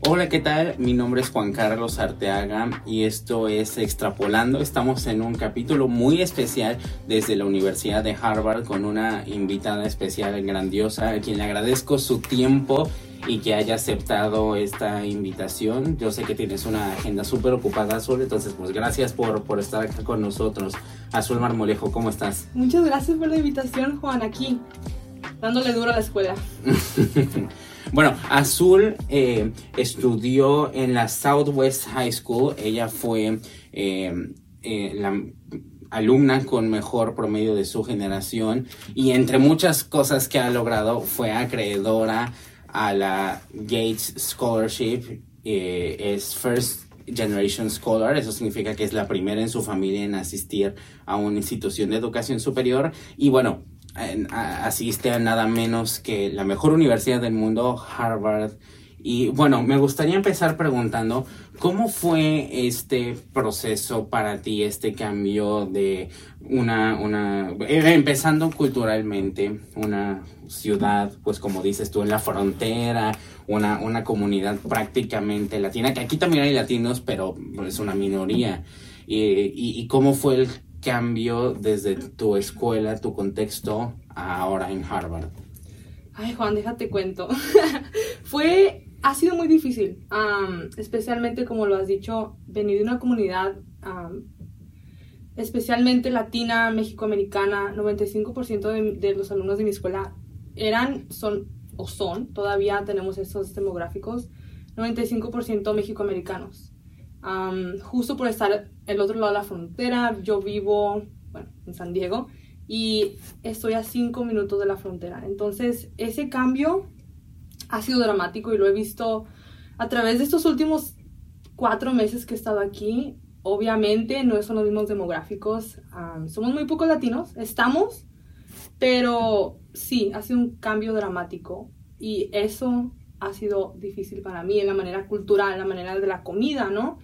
Hola, ¿qué tal? Mi nombre es Juan Carlos Arteaga y esto es Extrapolando. Estamos en un capítulo muy especial desde la Universidad de Harvard con una invitada especial grandiosa a quien le agradezco su tiempo y que haya aceptado esta invitación. Yo sé que tienes una agenda súper ocupada, Azul, entonces pues gracias por, por estar acá con nosotros. Azul Marmolejo, ¿cómo estás? Muchas gracias por la invitación, Juan, aquí, dándole duro a la escuela. Bueno, Azul eh, estudió en la Southwest High School. Ella fue eh, eh, la alumna con mejor promedio de su generación y entre muchas cosas que ha logrado fue acreedora a la Gates Scholarship. es First Generation Scholar, eso significa que es la primera en su familia en asistir a una institución de educación superior y bueno, asiste a nada menos que la mejor universidad del mundo, Harvard. Y bueno, me gustaría empezar preguntando, ¿cómo fue este proceso para ti, este cambio de una, una, eh, empezando culturalmente, una ciudad, pues como dices tú, en la frontera, una, una comunidad prácticamente latina, que aquí también hay latinos, pero es una minoría. y, y cómo fue el cambio desde tu escuela, tu contexto, ahora en Harvard? Ay, Juan, déjate cuento. Fue, ha sido muy difícil, especialmente como lo has dicho, venir de una comunidad especialmente latina, mexicoamericana, 95% de, de, los alumnos de mi escuela eran, son o son, todavía tenemos esos demográficos, 95% mexicoamericanos justo por estar el otro lado de la frontera, yo vivo, bueno, en San Diego y estoy a cinco minutos de la frontera. Entonces, ese cambio ha sido dramático y lo he visto a través de estos últimos cuatro meses que he estado aquí. Obviamente no son los mismos demográficos, somos muy pocos latinos, estamos, pero sí, ha sido un cambio dramático y eso ha sido difícil para mí en la manera cultural, en la manera de la comida, ¿no?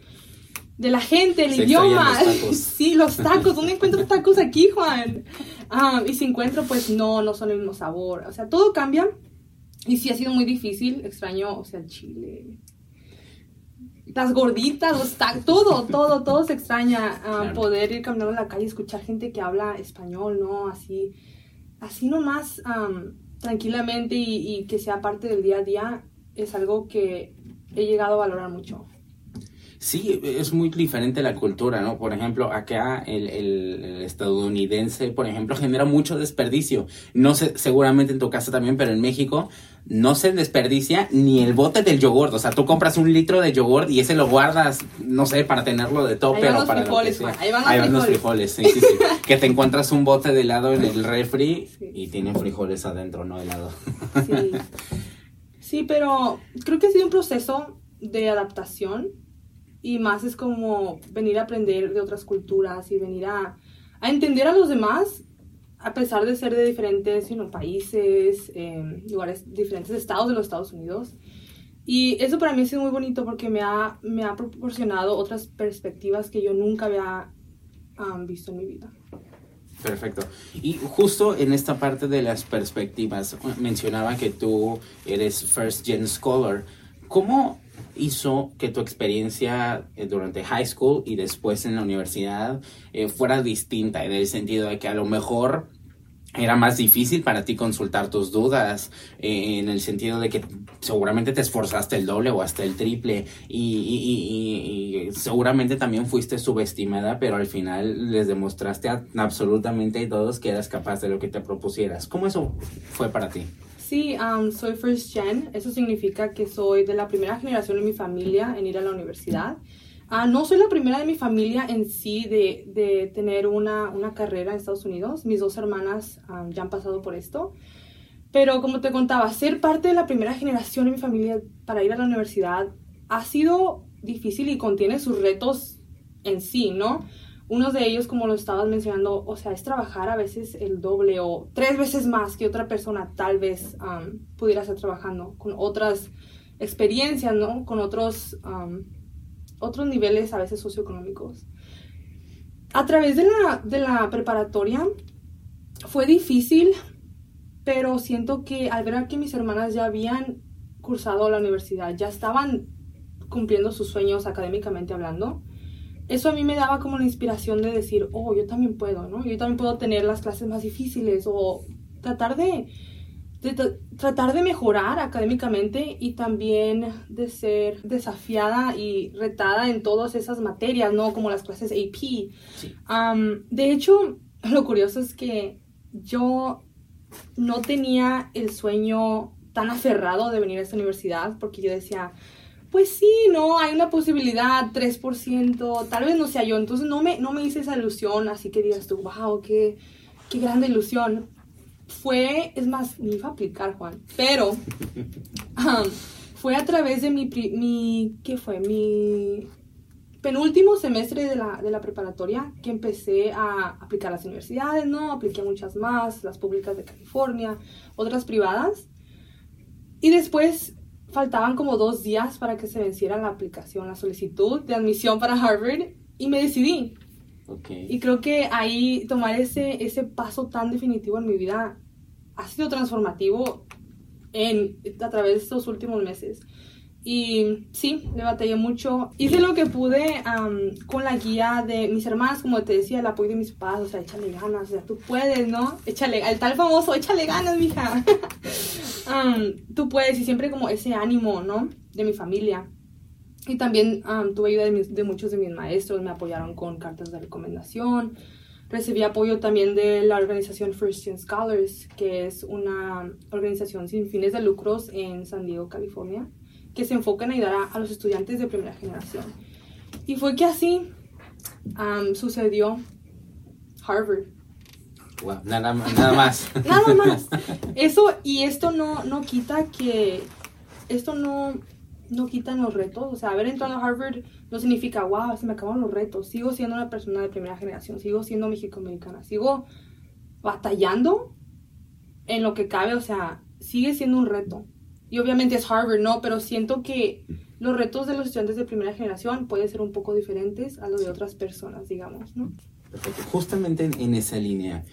De la gente, el idioma. sí, los tacos. ¿Dónde encuentro tacos aquí, Juan? Ah, y si encuentro, pues no, no son el mismo sabor. O sea, todo cambia. Y sí ha sido muy difícil. Extraño, o sea, el chile. Las gorditas, los tacos, todo, todo, todo se extraña. Ah, poder ir caminando en la calle y escuchar gente que habla español, ¿no? Así, así nomás, tranquilamente y, y que sea parte del día a día es algo que he llegado a valorar mucho. Sí, es muy diferente la cultura, ¿no? Por ejemplo, acá el, el, estadounidense, por ejemplo, genera mucho desperdicio. No sé, seguramente en tu casa también, pero en México no se desperdicia ni el bote del yogur. O sea, tú compras un litro de yogur y ese lo guardas, no sé, para tenerlo de tope o para frijoles, lo que Ahí van los, frijoles. sí, sí, sí. que te encuentras un bote de helado en el refri y tiene frijoles adentro, no helado. sí. Sí, pero creo que ha sido un proceso de adaptación y más es como venir a aprender de otras culturas y venir a, a entender a los demás a pesar de ser de diferentes países, em, lugares, diferentes estados de los Estados Unidos. Y eso para mí ha sido muy bonito porque me ha, me ha proporcionado otras perspectivas que yo nunca había visto en mi vida. Perfecto. Y justo en esta parte de las perspectivas, mencionaba que tú eres First Gen Scholar. ¿Cómo hizo que tu experiencia eh, durante high school y después en la universidad eh, fuera distinta en el sentido de que a lo mejor era más difícil para ti consultar tus dudas, eh, en el sentido de que seguramente te esforzaste el doble o hasta el triple y, seguramente también fuiste subestimada, pero al final les demostraste a absolutamente todos que eras capaz de lo que te propusieras. ¿Cómo eso fue para ti? Sí, um, soy first gen, eso significa que soy de la primera generación de mi familia en ir a la universidad. Ah, no soy la primera de mi familia en sí de, de tener una, una, carrera en Estados Unidos. Mis dos hermanas ah, ya han pasado por esto. Pero como te contaba, ser parte de la primera generación de mi familia para ir a la universidad ha sido difícil y contiene sus retos en sí, ¿no? Uno de ellos, como lo estabas mencionando, o sea, es trabajar a veces el doble o tres veces más que otra persona tal vez um, pudiera estar trabajando con otras experiencias, ¿no? Con otros otros niveles a veces socioeconómicos. A través de la, de la preparatoria fue difícil, pero siento que al ver que mis hermanas ya habían cursado la universidad, ya estaban cumpliendo sus sueños académicamente hablando, eso a mí me daba como la inspiración de decir, oh, yo también puedo, ¿no? Yo también puedo tener las clases más difíciles o tratar de, tratar de mejorar académicamente y también de ser desafiada y retada en todas esas materias, ¿no? Como las clases AP. de hecho, lo curioso es que yo no tenía el sueño tan aferrado de venir a esta universidad porque yo decía, pues sí, no, hay una posibilidad, 3%, tal vez no sea yo. Entonces no me, no me hice esa ilusión, así que digas tú, wow, qué, qué grande ilusión. Fue, es más, me iba a aplicar, Juan, pero um, fue a través de mi, mi, ¿qué fue? Mi penúltimo semestre de la, de la preparatoria que empecé a aplicar a las universidades, ¿no? Apliqué a muchas más, las públicas de California, otras privadas. Y después faltaban como dos días para que se venciera la aplicación, la solicitud de admisión para Harvard y me decidí. Okay. Y creo que ahí tomar ese, ese paso tan definitivo en mi vida ha sido transformativo en, a través de estos últimos meses. Y sí, le batallé mucho. Hice lo que pude con la guía de mis hermanas, como te decía, el apoyo de mis padres, o sea, échale ganas, o sea, tú puedes, ¿no? Échale, el tal famoso, échale ganas, mija. tú puedes, y siempre como ese ánimo, ¿no? De mi familia. Y también tuve ayuda de, de, muchos de mis maestros, me apoyaron con cartas de recomendación. Recibí apoyo también de la organización First Gen Scholars, que es una organización sin fines de lucros en San Diego, California que se enfoca en ayudar a, los estudiantes de primera generación. Y fue que así sucedió Harvard. Wow, nada, nada más. nada más. Eso, y esto no, no quita que, esto no, no quita los retos. O sea, haber entrado a Harvard no significa, wow, se me acaban los retos. Sigo siendo una persona de primera generación, sigo siendo mexicoamericana, sigo batallando en lo que cabe, o sea, sigue siendo un reto. Y obviamente es Harvard, ¿no? Pero siento que los retos de los estudiantes de primera generación pueden ser un poco diferentes a los de otras personas, digamos, ¿no? Perfecto. Justamente en, esa línea,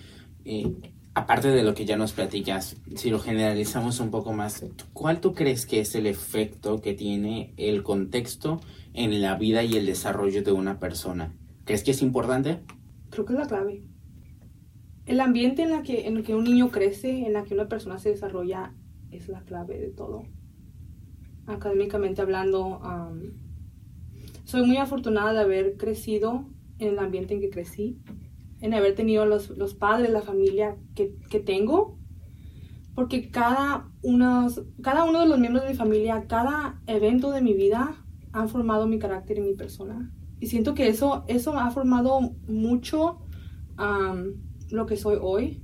eh, aparte de lo que ya nos platicas, si lo generalizamos un poco más, ¿cuál tú crees que es el efecto que tiene el contexto en la vida y el desarrollo de una persona? ¿Crees que es importante? Creo que es la clave. El ambiente en, el que un niño crece, en la que una persona se desarrolla, es la clave de todo. Académicamente hablando, soy muy afortunada de haber crecido en el ambiente en que crecí, en haber tenido los, los padres, la familia que, que, tengo, porque cada, unos, cada uno de los miembros de mi familia, cada evento de mi vida han formado mi carácter y mi persona. Y siento que eso, eso ha formado mucho lo que soy hoy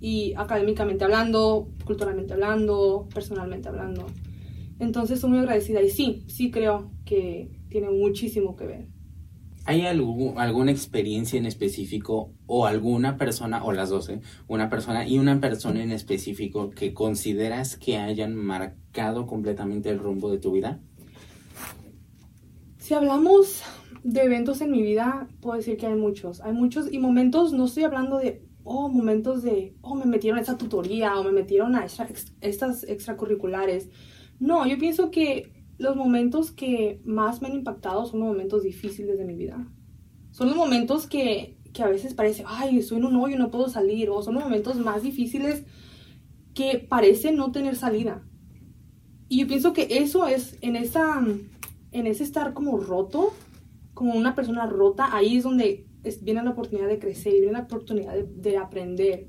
y académicamente hablando, culturalmente hablando, personalmente hablando. Entonces estoy muy agradecida y sí, sí creo que tiene muchísimo que ver. ¿Hay alguna experiencia en específico o alguna persona, o las dos, ¿eh? una persona y una persona en específico que consideras que hayan marcado completamente el rumbo de tu vida? Si hablamos de eventos en mi vida, puedo decir que hay muchos. Hay muchos y momentos, no estoy hablando de oh, momentos de, oh, me metieron a esa tutoría o me metieron a estas extracurriculares. No, yo pienso que los momentos que más me han impactado son los momentos difíciles de mi vida. Son los momentos que, que a veces parece, ay, estoy en un hoyo no puedo salir. O son los momentos más difíciles que parece no tener salida. Y yo pienso que eso es, en, esa, en ese estar como roto, como una persona rota, ahí es donde viene la oportunidad de crecer, viene la oportunidad de, aprender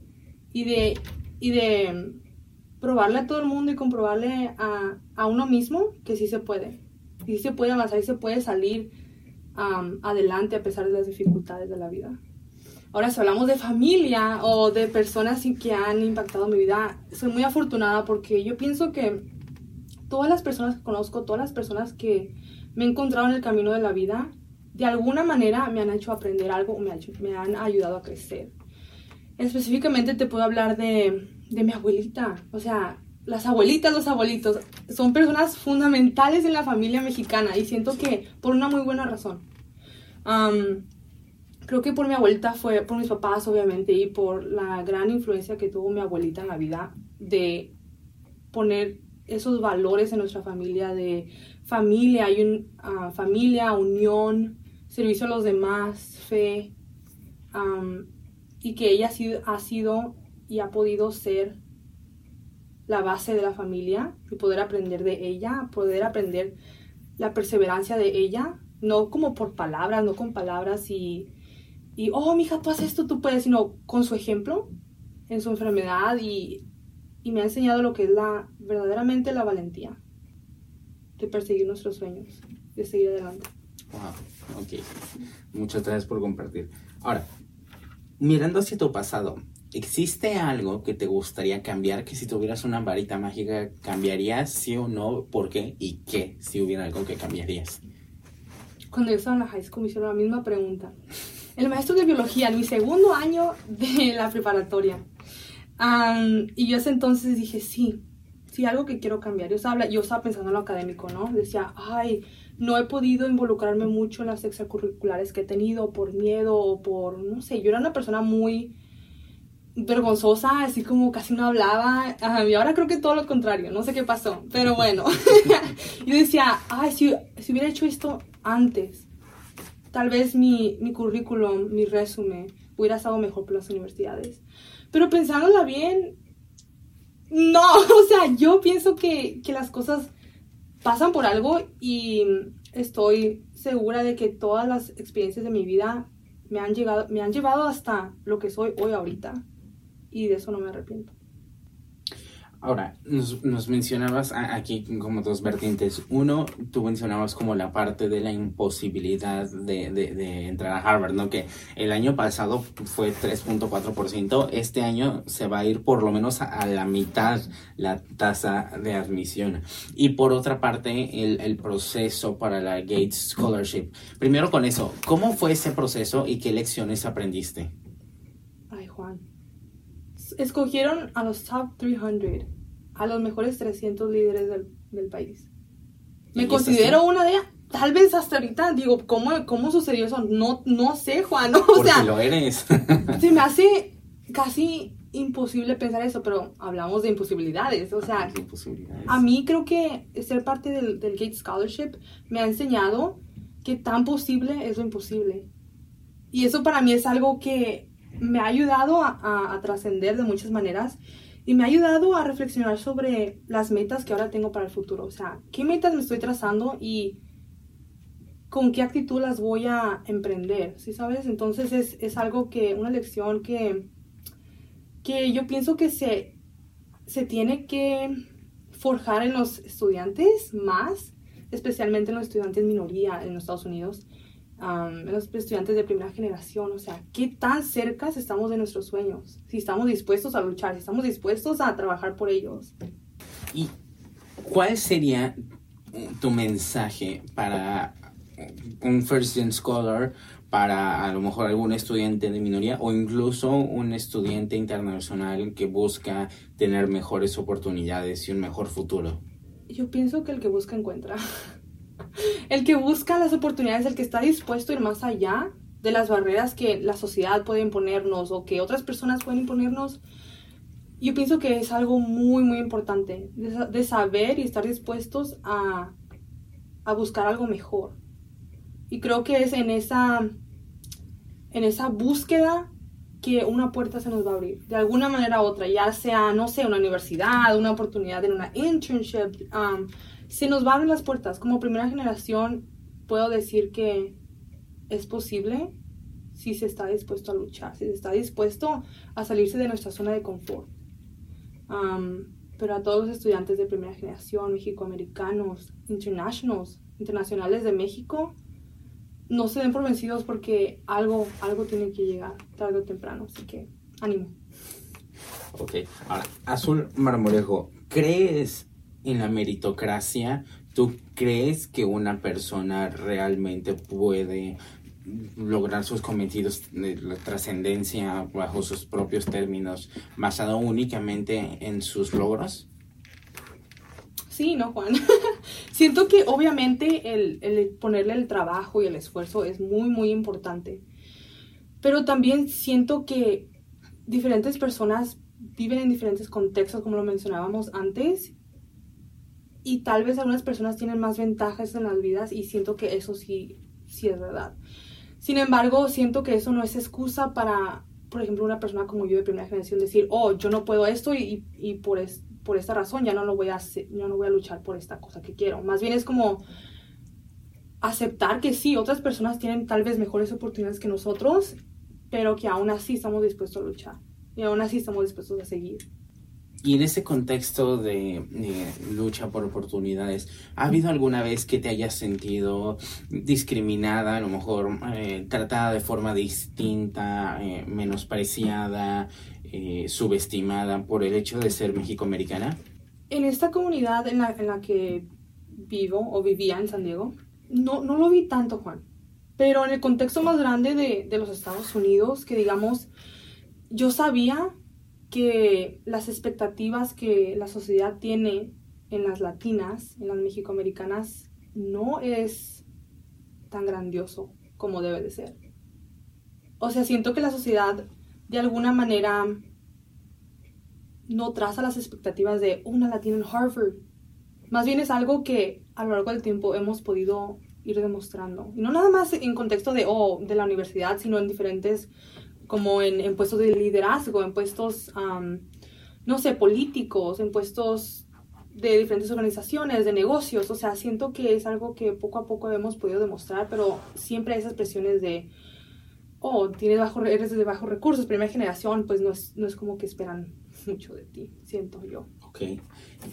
y de, y de probarle a todo el mundo y comprobarle a, a uno mismo que sí se puede. Y sí se puede avanzar y se puede salir adelante a pesar de las dificultades de la vida. Ahora, si hablamos de familia o de personas que han impactado mi vida, soy muy afortunada porque yo pienso que todas las personas que conozco, todas las personas que me he encontrado en el camino de la vida, de alguna manera me han hecho aprender algo o me, me han ayudado a crecer. Específicamente te puedo hablar de, de mi abuelita, o sea, las abuelitas, los abuelitos, son personas fundamentales en la familia mexicana y siento que por una muy buena razón. creo que por mi abuelita fue, por mis papás obviamente y por la gran influencia que tuvo mi abuelita en la vida de poner esos valores en nuestra familia de familia, hay un, ah, familia, unión, servicio a los demás, fe, y que ella ha sido, ha sido y ha podido ser la base de la familia y poder aprender de ella, poder aprender la perseverancia de ella, no como por palabras, no con palabras y, y oh, mija, tú haces esto, tú puedes, sino con su ejemplo en su enfermedad y, y me ha enseñado lo que es la verdaderamente la valentía de perseguir nuestros sueños, de seguir adelante. Wow, ok. Muchas gracias por compartir. Ahora, mirando hacia tu pasado, ¿existe algo que te gustaría cambiar? Que si tuvieras una varita mágica, ¿cambiarías sí o no? ¿Por qué? ¿Y qué si hubiera algo que cambiarías? Cuando yo estaba en la high school me hicieron la misma pregunta. El maestro de biología, en mi segundo año de la preparatoria. y yo ese entonces dije, sí, sí, algo que quiero cambiar. Yo estaba, pensando en lo académico, ¿no? Decía, ay, no he podido involucrarme mucho en las extracurriculares que he tenido por miedo o por, no sé, yo era una persona muy vergonzosa, así como casi no hablaba, y ahora creo que todo lo contrario, no sé qué pasó, pero bueno, yo decía, ay, si, si, hubiera hecho esto antes, tal vez mi, mi currículum, mi resumen, hubiera estado mejor por las universidades. Pero pensándola bien, no, o sea, yo pienso que, que las cosas pasan por algo y estoy segura de que todas las experiencias de mi vida me han, llegado, me han llevado hasta lo que soy hoy ahorita y de eso no me arrepiento. Ahora, nos, mencionabas aquí como dos vertientes. Uno, tú mencionabas como la parte de la imposibilidad de, de, entrar a Harvard, ¿no? Que el año pasado fue 3.4%, este año se va a ir por lo menos a, la mitad la tasa de admisión. Y por otra parte, el, el proceso para la Gates Scholarship. Primero con eso, ¿cómo fue ese proceso y qué lecciones aprendiste? Ay, Juan escogieron a los top 300, a los mejores 300 líderes del, país. Me considero una de ellas. Tal vez hasta ahorita, digo, ¿cómo, cómo sucedió eso? No, no sé, Juan. O Porque lo eres. se me hace casi imposible pensar eso, pero hablamos de imposibilidades. O sea, a mí creo que ser parte del, del Gates Scholarship me ha enseñado que tan posible es lo imposible. Y eso para mí es algo que me ha ayudado a, trascender de muchas maneras y me ha ayudado a reflexionar sobre las metas que ahora tengo para el futuro. O sea, qué metas me estoy trazando y con qué actitud las voy a emprender, ¿sí sabes? Entonces es, es algo que, una lección que, que yo pienso que se, se tiene que forjar en los estudiantes más, especialmente en los estudiantes minoría en los Estados Unidos los estudiantes de primera generación, o sea, ¿qué tan cerca estamos de nuestros sueños? Si estamos dispuestos a luchar, si estamos dispuestos a trabajar por ellos. ¿Y cuál sería tu mensaje para un First Gen Scholar, para a lo mejor algún estudiante de minoría o incluso un estudiante internacional que busca tener mejores oportunidades y un mejor futuro? Yo pienso que el que busca encuentra. el que busca las oportunidades, el que está dispuesto a ir más allá de las barreras que la sociedad puede imponernos o que otras personas pueden imponernos, yo pienso que es algo muy, muy importante de, saber y estar dispuestos a, a, buscar algo mejor. Y creo que es en esa, en esa búsqueda que una puerta se nos va a abrir, de alguna manera u otra, ya sea, no sé, una universidad, una oportunidad en una internship, um, se nos van las puertas. Como primera generación, puedo decir que es posible si se está dispuesto a luchar, si se está dispuesto a salirse de nuestra zona de confort. pero a todos los estudiantes de primera generación, mexicoamericanos, internationals, internacionales de México, no se den por vencidos porque algo, algo tiene que llegar tarde o temprano. Así que ánimo. Ok, ahora, Azul Marmorejo, ¿crees en la meritocracia, ¿tú crees que una persona realmente puede lograr sus cometidos de la trascendencia bajo sus propios términos, basado únicamente en sus logros? Sí, no, Juan. Siento que obviamente el, el, ponerle el trabajo y el esfuerzo es muy, muy importante. Pero también siento que diferentes personas viven en diferentes contextos, como lo mencionábamos antes, y tal vez algunas personas tienen más ventajas en las vidas y siento que eso sí, sí es verdad. Sin embargo, siento que eso no es excusa para, por ejemplo, una persona como yo de primera generación decir, oh, yo no puedo esto y, y por, es, por esta razón ya no lo voy a hacer, yo no voy a luchar por esta cosa que quiero. Más bien es como aceptar que sí, otras personas tienen tal vez mejores oportunidades que nosotros, pero que aún así estamos dispuestos a luchar y aún así estamos dispuestos a seguir. Y en ese contexto de, lucha por oportunidades, ¿ha habido alguna vez que te hayas sentido discriminada, a lo mejor eh, tratada de forma distinta, eh, menospreciada, eh, subestimada por el hecho de ser mexicoamericana? En esta comunidad en la, en la que vivo o vivía en San Diego, no, no lo vi tanto, Juan. Pero en el contexto más grande de, de los Estados Unidos, que digamos, yo sabía que las expectativas que la sociedad tiene en las latinas, en las mexicoamericanas, no es tan grandioso como debe de ser. O sea, siento que la sociedad de alguna manera no traza las expectativas de una latina en Harvard. Más bien es algo que a lo largo del tiempo hemos podido ir demostrando. Y no nada más en contexto de, oh, de la universidad, sino en diferentes como en, puestos de liderazgo, en puestos, no sé, políticos, en puestos de diferentes organizaciones, de negocios. O sea, siento que es algo que poco a poco hemos podido demostrar, pero siempre hay esas presiones de, oh, tienes bajo, eres de bajos recursos, primera generación, pues no es, no es como que esperan mucho de ti, siento yo. Ok.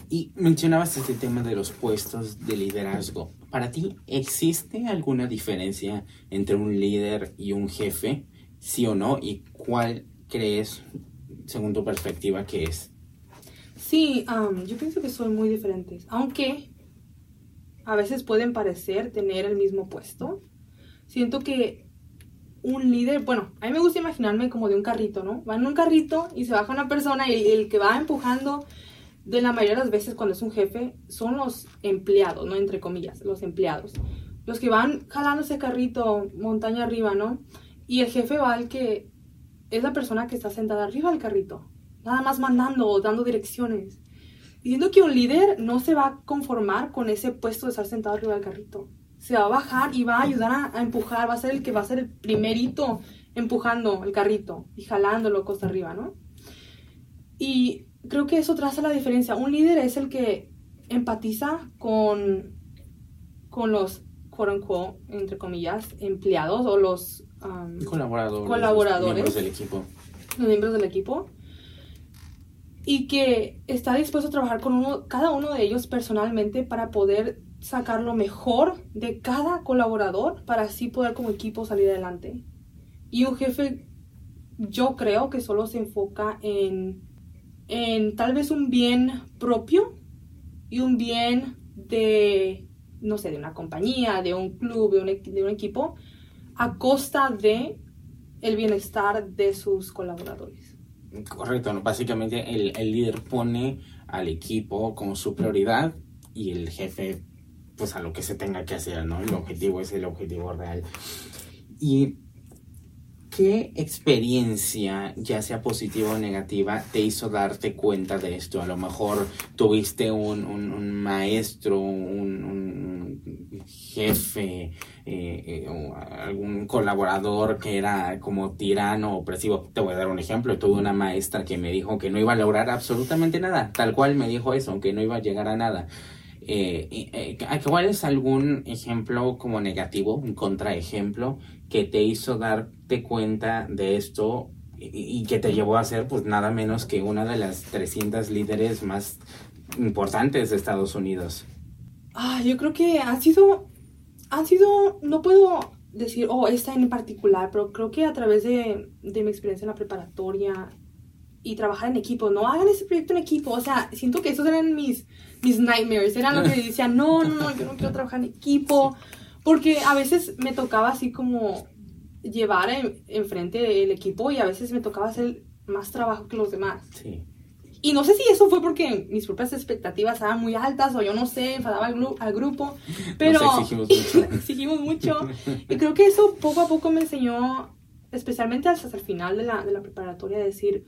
Y mencionabas este tema de los puestos de liderazgo. ¿Para ti existe alguna diferencia entre un líder y un jefe? Sí o no y cuál crees, según tu perspectiva, que es. Sí, yo pienso que son muy diferentes, aunque a veces pueden parecer tener el mismo puesto. Siento que un líder, bueno, a mí me gusta imaginarme como de un carrito, ¿no? Va en un carrito y se baja una persona y el que va empujando de la mayoría de las veces cuando es un jefe son los empleados, ¿no? Entre comillas, los empleados. Los que van jalando ese carrito montaña arriba, ¿no? Y el jefe va al que es la persona que está sentada arriba del carrito, nada más mandando o dando direcciones. Diciendo que un líder no se va a conformar con ese puesto de estar sentado arriba del carrito. Se va a bajar y va a ayudar a, empujar, va a ser el que va a ser el primerito empujando el carrito y jalándolo costa arriba, ¿no? Y creo que eso traza la diferencia. Un líder es el que empatiza con, con los, quote entre comillas, empleados o los colaboradores, colaboradores, miembros del equipo. Los miembros del equipo. Y que está dispuesto a trabajar con uno, cada uno de ellos personalmente para poder sacar lo mejor de cada colaborador para así poder como equipo salir adelante. Y un jefe, yo creo que solo se enfoca en, en tal vez un bien propio y un bien de, no sé, de una compañía, de un club, de un, de un equipo, a costa de el bienestar de sus colaboradores. Correcto, básicamente el, el, líder pone al equipo como su prioridad y el jefe pues a lo que se tenga que hacer, ¿no? El objetivo es el objetivo real. Y ¿Qué experiencia, ya sea positiva o negativa, te hizo darte cuenta de esto? A lo mejor tuviste un, maestro, un, jefe, eh, eh, algún colaborador que era como tirano opresivo. Te voy a dar un ejemplo. Tuve una maestra que me dijo que no iba a lograr absolutamente nada. Tal cual me dijo eso, que no iba a llegar a nada. Eh, eh, ¿Cuál es algún ejemplo como negativo, un contraejemplo, que te hizo darte cuenta de esto y, que te llevó a ser pues nada menos que una de las 300 líderes más importantes de Estados Unidos? Ah, yo creo que ha sido, ha sido, no puedo decir, oh, esta en particular, pero creo que a través de, de mi experiencia en la preparatoria y trabajar en equipo, no hagan ese proyecto en equipo, o sea, siento que esos eran mis, mis nightmares, eran lo que decía, no, no, no, yo no quiero trabajar en equipo, porque a veces me tocaba así como llevar enfrente el equipo y a veces me tocaba hacer más trabajo que los demás. Sí. Y no sé si eso fue porque mis propias expectativas estaban muy altas o yo no sé, enfadaba al, al grupo, pero exigimos mucho. exigimos mucho. Y creo que eso poco a poco me enseñó, especialmente hasta el final de la, de la preparatoria, a decir,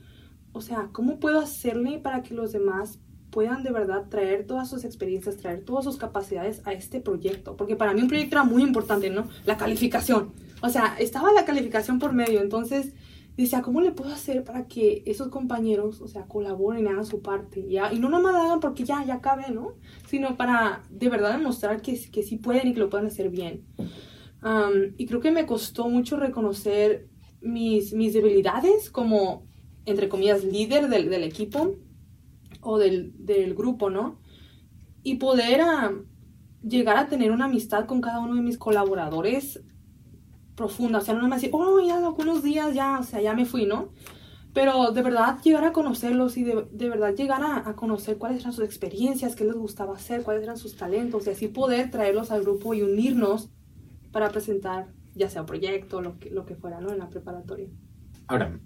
o sea, ¿cómo puedo hacerle para que los demás puedan de verdad traer todas sus experiencias, traer todas sus capacidades a este proyecto. Porque para mí un proyecto era muy importante, ¿no? La calificación. O sea, estaba la calificación por medio. Entonces, decía, ¿cómo le puedo hacer para que esos compañeros, o sea, colaboren hagan su parte? ¿ya? Y no nomás hagan porque ya, ya cabe, ¿no? Sino para de verdad demostrar que, que sí pueden y que lo pueden hacer bien. y creo que me costó mucho reconocer mis, mis debilidades como, entre comillas, líder del equipo o del, del, grupo, ¿no? Y poder llegar a tener una amistad con cada uno de mis colaboradores profunda, o sea, no me decir, oh, ya algunos días ya, o sea, ya me fui, ¿no? Pero de verdad llegar a conocerlos y de, de verdad llegar a, a, conocer cuáles eran sus experiencias, qué les gustaba hacer, cuáles eran sus talentos y así poder traerlos al grupo y unirnos para presentar ya sea un proyecto, lo que, lo que fuera, ¿no? En la preparatoria. Ahora,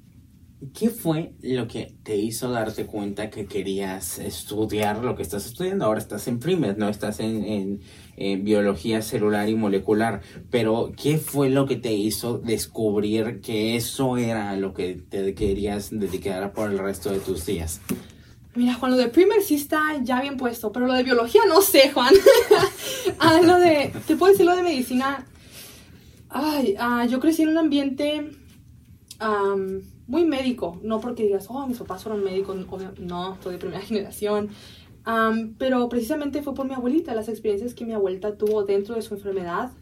¿qué fue lo que te hizo darte cuenta que querías estudiar lo que estás estudiando? Ahora estás en primer, ¿no? Estás en, biología celular y molecular, pero ¿qué fue lo que te hizo descubrir que eso era lo que te querías dedicar por el resto de tus días? Mira, Juan, lo de primer sí está ya bien puesto, pero lo de biología no sé, Juan. ah, lo de, te puedo decir lo de medicina. Ay, ah, yo crecí en un ambiente muy médico, no porque digas, oh, mis papás fueron médicos, no, soy de primera generación, pero precisamente fue por mi abuelita, las experiencias que mi abuelita tuvo dentro de su enfermedad.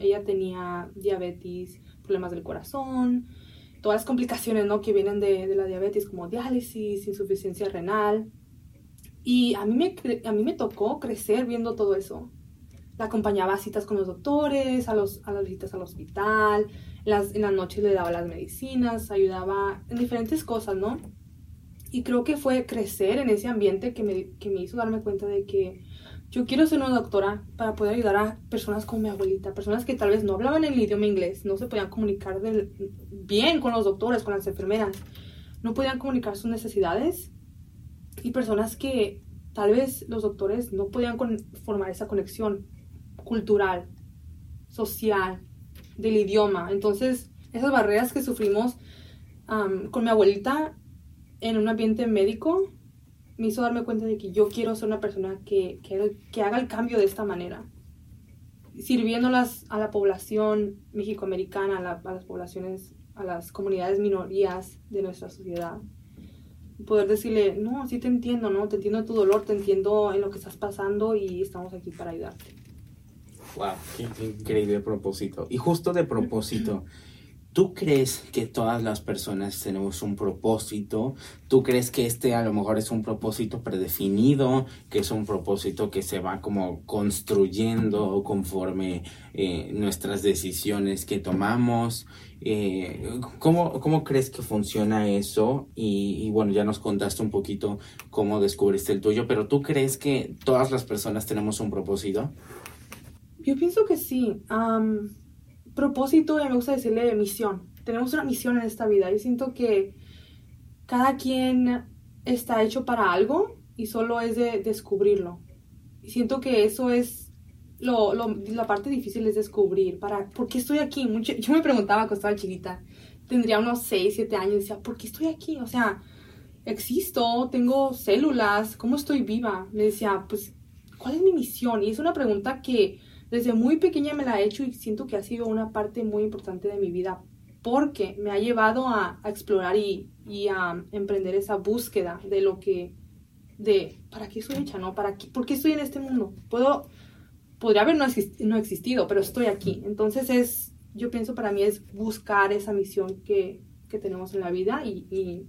ella tenía diabetes, problemas del corazón, todas las complicaciones ¿no? que vienen de, de, la diabetes, como diálisis, insuficiencia renal. Y a mí, me, a mí me tocó crecer viendo todo eso. La acompañaba a citas con los doctores, a, los, a las visitas al hospital, las, en las noches le daba las medicinas, ayudaba en diferentes cosas, ¿no? Y creo que fue crecer en ese ambiente que me, que me hizo darme cuenta de que yo quiero ser una doctora para poder ayudar a personas como mi abuelita, personas que tal vez no hablaban el idioma inglés, no se podían comunicar bien con los doctores, con las enfermeras, no podían comunicar sus necesidades y personas que tal vez los doctores no podían formar esa conexión cultural, social, del idioma. Entonces, esas barreras que sufrimos con mi abuelita en un ambiente médico me hizo darme cuenta de que yo quiero ser una persona que, que, haga el cambio de esta manera, sirviéndolas a la población mexicoamericana, a, a las poblaciones, a las comunidades minorías de nuestra sociedad. Poder decirle, no, sí te entiendo, ¿no? Te entiendo tu dolor, te entiendo en lo que estás pasando y estamos aquí para ayudarte. Wow, qué, increíble propósito. Y justo de propósito, ¿tú crees que todas las personas tenemos un propósito? ¿Tú crees que este a lo mejor es un propósito predefinido, que es un propósito que se va como construyendo conforme eh, nuestras decisiones que tomamos? Eh, ¿cómo, ¿cómo, crees que funciona eso? Y, y, bueno, ya nos contaste un poquito cómo descubriste el tuyo, pero ¿tú crees que todas las personas tenemos un propósito? Yo pienso que sí. propósito, me gusta decirle misión. Tenemos una misión en esta vida. Yo siento que cada quien está hecho para algo y solo es de descubrirlo. Y siento que eso es lo, lo, la parte difícil es descubrir. Para, ¿Por qué estoy aquí? Mucho, yo me preguntaba cuando estaba chiquita. Tendría unos 6, 7 años decía, ¿por qué estoy aquí? O sea, existo, tengo células, ¿cómo estoy viva? Me decía, pues, ¿cuál es mi misión? Y es una pregunta que desde muy pequeña me la he hecho y siento que ha sido una parte muy importante de mi vida porque me ha llevado a, explorar y, a emprender esa búsqueda de lo que, de, ¿para qué soy hecha, no? ¿Para qué, ¿Por qué estoy en este mundo? Puedo, podría haber no, existido, pero estoy aquí. Entonces es, yo pienso para mí es buscar esa misión que, que tenemos en la vida y, y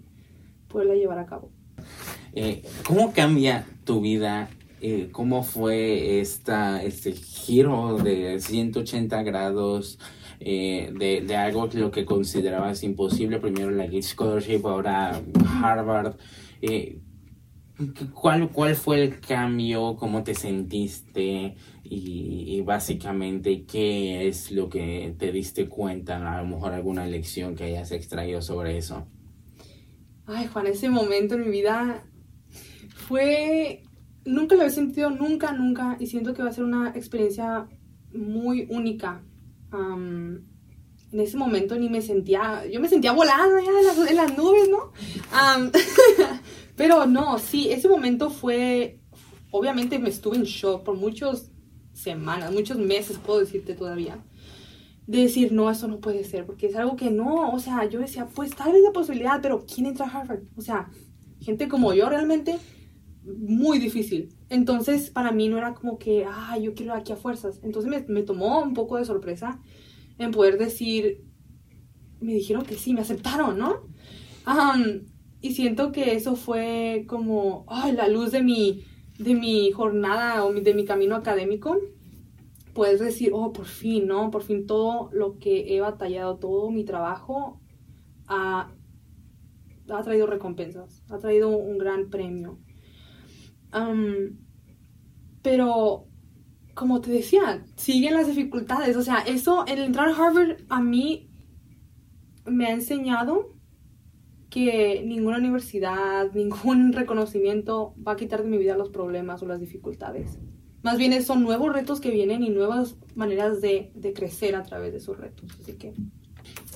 poderla llevar a cabo. Eh, ¿Cómo cambia tu vida eh, cómo fue esta, este giro de 180 grados eh, de, de, algo que lo que considerabas imposible, primero la Gates Scholarship, ahora Harvard. Eh, ¿cuál, ¿Cuál fue el cambio? ¿Cómo te sentiste? Y, y, básicamente, ¿qué es lo que te diste cuenta? A lo mejor alguna lección que hayas extraído sobre eso. Ay, Juan, ese momento en mi vida fue nunca lo he sentido, nunca, nunca, y siento que va a ser una experiencia muy única. en ese momento ni me sentía, yo me sentía volando ya en las, nubes, ¿no? Pero no, sí, ese momento fue, obviamente me estuve en shock por muchas semanas, muchos meses, puedo decirte todavía. De decir, no, eso no puede ser, porque es algo que no, o sea, yo decía, pues tal vez la posibilidad, pero ¿quién entra a Harvard? O sea, gente como yo realmente, muy difícil. Entonces, para mí no era como que, ah, yo quiero aquí a fuerzas. Entonces me, me tomó un poco de sorpresa en poder decir, me dijeron que sí, me aceptaron, ¿no? y siento que eso fue como ay, la luz de mi, de mi jornada o de mi camino académico. Puedes decir, oh, por fin, ¿no? Por fin todo lo que he batallado, todo mi trabajo ha, ha traído recompensas, ha traído un gran premio. Pero, como te decía, siguen las dificultades. O sea, eso, el entrar a Harvard a mí me ha enseñado que ninguna universidad, ningún reconocimiento va a quitar de mi vida los problemas o las dificultades. Más bien son nuevos retos que vienen y nuevas maneras de, de crecer a través de esos retos. Así que...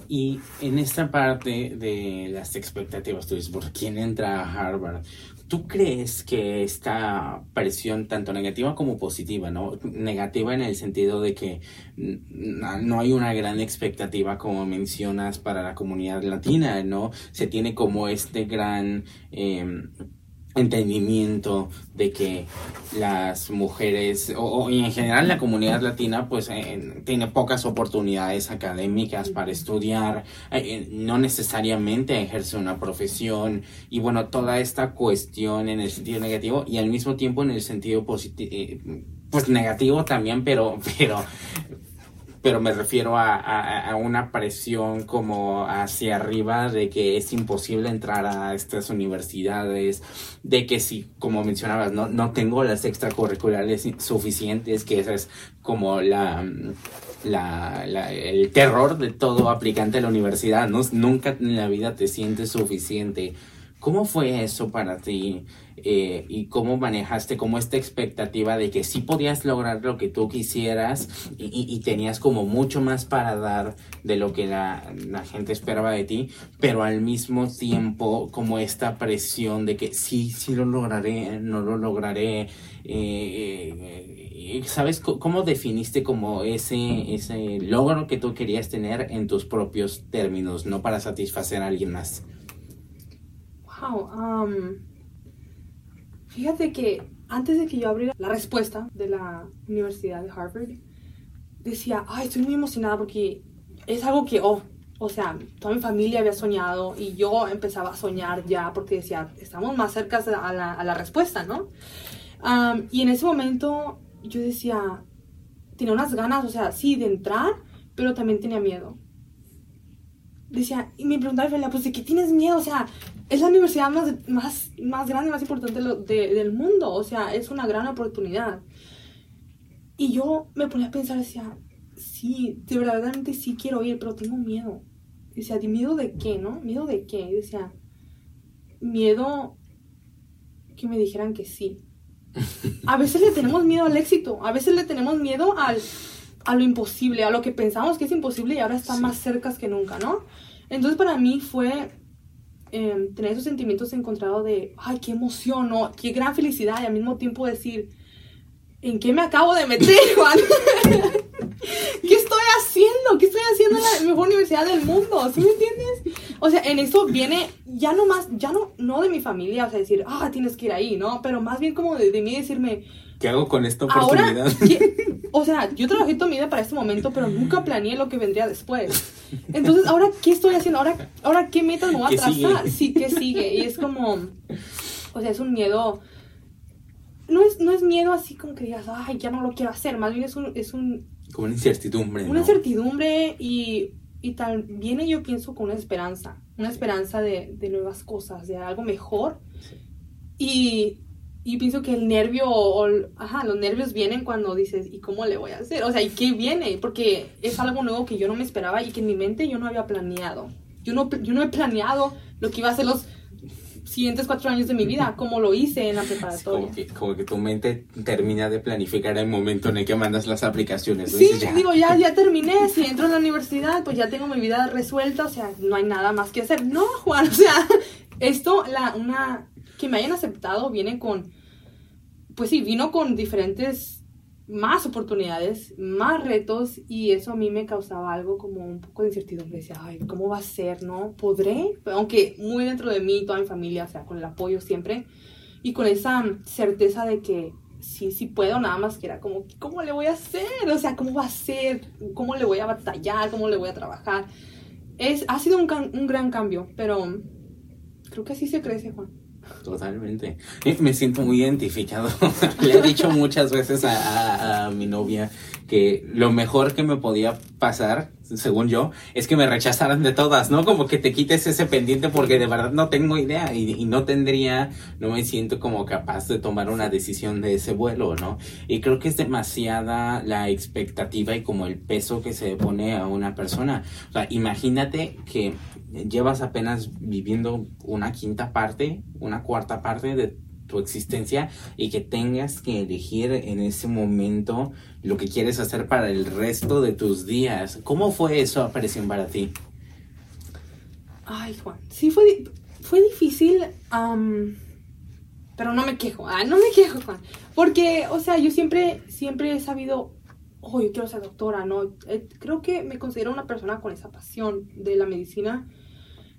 Y en esta parte de las expectativas, tú dices, ¿por quién entra a Harvard? ¿Tú crees que esta presión, tanto negativa como positiva, ¿no? Negativa en el sentido de que no hay una gran expectativa, como mencionas, para la comunidad latina, ¿no? Se tiene como este gran... Em, entendimiento de que las mujeres o, en general la comunidad latina pues eh, tiene pocas oportunidades académicas para estudiar eh, eh, no necesariamente ejerce una profesión y bueno toda esta cuestión en el sentido negativo y al mismo tiempo en el sentido positivo pues negativo también pero pero pero me refiero a, una presión como hacia arriba de que es imposible entrar a estas universidades, de que si, como mencionabas, no, no tengo las extracurriculares suficientes, que esa es como la, la, el terror de todo aplicante a la universidad, ¿no? Nunca en la vida te sientes suficiente. ¿Cómo fue eso para ti? Eh, y cómo manejaste como esta expectativa de que sí podías lograr lo que tú quisieras y, tenías como mucho más para dar de lo que la, gente esperaba de ti, pero al mismo tiempo como esta presión de que sí, sí lo lograré, no lo lograré. Eh, eh, ¿Sabes cómo definiste como ese, ese logro que tú querías tener en tus propios términos, no para satisfacer a alguien más? Wow, um, Fíjate que antes de que yo abriera la respuesta de la Universidad de Harvard, decía, ay, estoy muy emocionada porque es algo que, oh, o sea, toda mi familia había soñado y yo empezaba a soñar ya porque decía, estamos más cerca a la, a la respuesta, ¿no? y en ese momento yo decía, tenía unas ganas, o sea, sí, de entrar, pero también tenía miedo. Decía, y me preguntaba, pues, ¿de qué tienes miedo? O sea, es la universidad más, más, más grande, más importante del mundo. O sea, es una gran oportunidad. Y yo me ponía a pensar, decía, sí, de verdaderamente sí quiero ir, pero tengo miedo. Decía, ¿de miedo de qué, no? ¿Miedo de qué? Y decía, miedo que me dijeran que sí. A veces le tenemos miedo al éxito, a veces le tenemos miedo al, a lo imposible, a lo que pensamos que es imposible y ahora está más cerca que nunca, ¿no? Entonces para mí fue Em, tener esos sentimientos encontrados de, ay, qué emoción, qué gran felicidad y al mismo tiempo decir, ¿en qué me acabo de meter, Juan? ¿Qué estoy haciendo? ¿Qué estoy haciendo en la mejor universidad del mundo? ¿Sí me entiendes? O sea, en eso viene ya no más, ya no, no de mi familia, o sea, decir, ah, tienes que ir ahí, ¿no? Pero más bien como de, de mí decirme, ¿Qué hago con esta oportunidad? o sea, yo trabajé toda mi vida para este momento, pero nunca planeé lo que vendría después. Entonces, ¿ahora qué estoy haciendo? ¿Ahora, ahora qué metas me voy a trazar? Sí, ¿qué sigue? Y es como, o sea, es un miedo... No es, no es miedo así como que digas, ay, ya no lo quiero hacer. Más bien es un... Es un como una incertidumbre. Una incertidumbre y, y viene yo pienso con una esperanza. Una esperanza de, de nuevas cosas, de algo mejor. Y y pienso que el nervio, o, ajá, los nervios vienen cuando dices, ¿y cómo le voy a hacer? O sea, ¿y qué viene? Porque es algo nuevo que yo no me esperaba y que en mi mente yo no había planeado. Yo no, yo no he planeado lo que iba a ser los siguientes cuatro años de mi vida, como lo hice en la preparatoria. como, que, tu mente termina de planificar el momento en el que mandas las aplicaciones. Sí, digo, ya, ya terminé, si entro en la universidad, pues ya tengo mi vida resuelta, o sea, no hay nada más que hacer. No, Juan, o sea, esto, la, una que me hayan aceptado viene con, pues sí, vino con diferentes más oportunidades, más retos y eso a mí me causaba algo como un poco de incertidumbre. Decía, ay, ¿cómo va a ser? ¿No? ¿Podré? Aunque muy dentro de mí, toda mi familia, o sea, con el apoyo siempre y con esa certeza de que sí, sí puedo, nada más que era como, ¿cómo le voy a hacer? O sea, ¿cómo va a ser? ¿Cómo le voy a batallar? ¿Cómo le voy a trabajar? Es, ha sido un, un gran cambio, pero creo que así se crece, Juan. Totalmente. Me siento muy identificado. Le he dicho muchas veces a, mi novia que lo mejor que me podía pasar, según yo, es que me rechazaran de todas, ¿no? Como que te quites ese pendiente porque de verdad no tengo idea y, y no tendría, no me siento como capaz de tomar una decisión de ese vuelo, ¿no? Y creo que es demasiada la expectativa y como el peso que se pone a una persona. O sea, imagínate que llevas apenas viviendo una quinta parte, una cuarta parte de tu existencia y que tengas que elegir en ese momento lo que quieres hacer para el resto de tus días. ¿Cómo fue eso aparición para ti? Ay, Juan, sí fue, fue difícil, pero no me quejo, ah, no me quejo, Juan, porque, o sea, yo siempre, siempre he sabido, oh, yo quiero ser doctora, ¿no? Eh, creo que me considero una persona con esa pasión de la medicina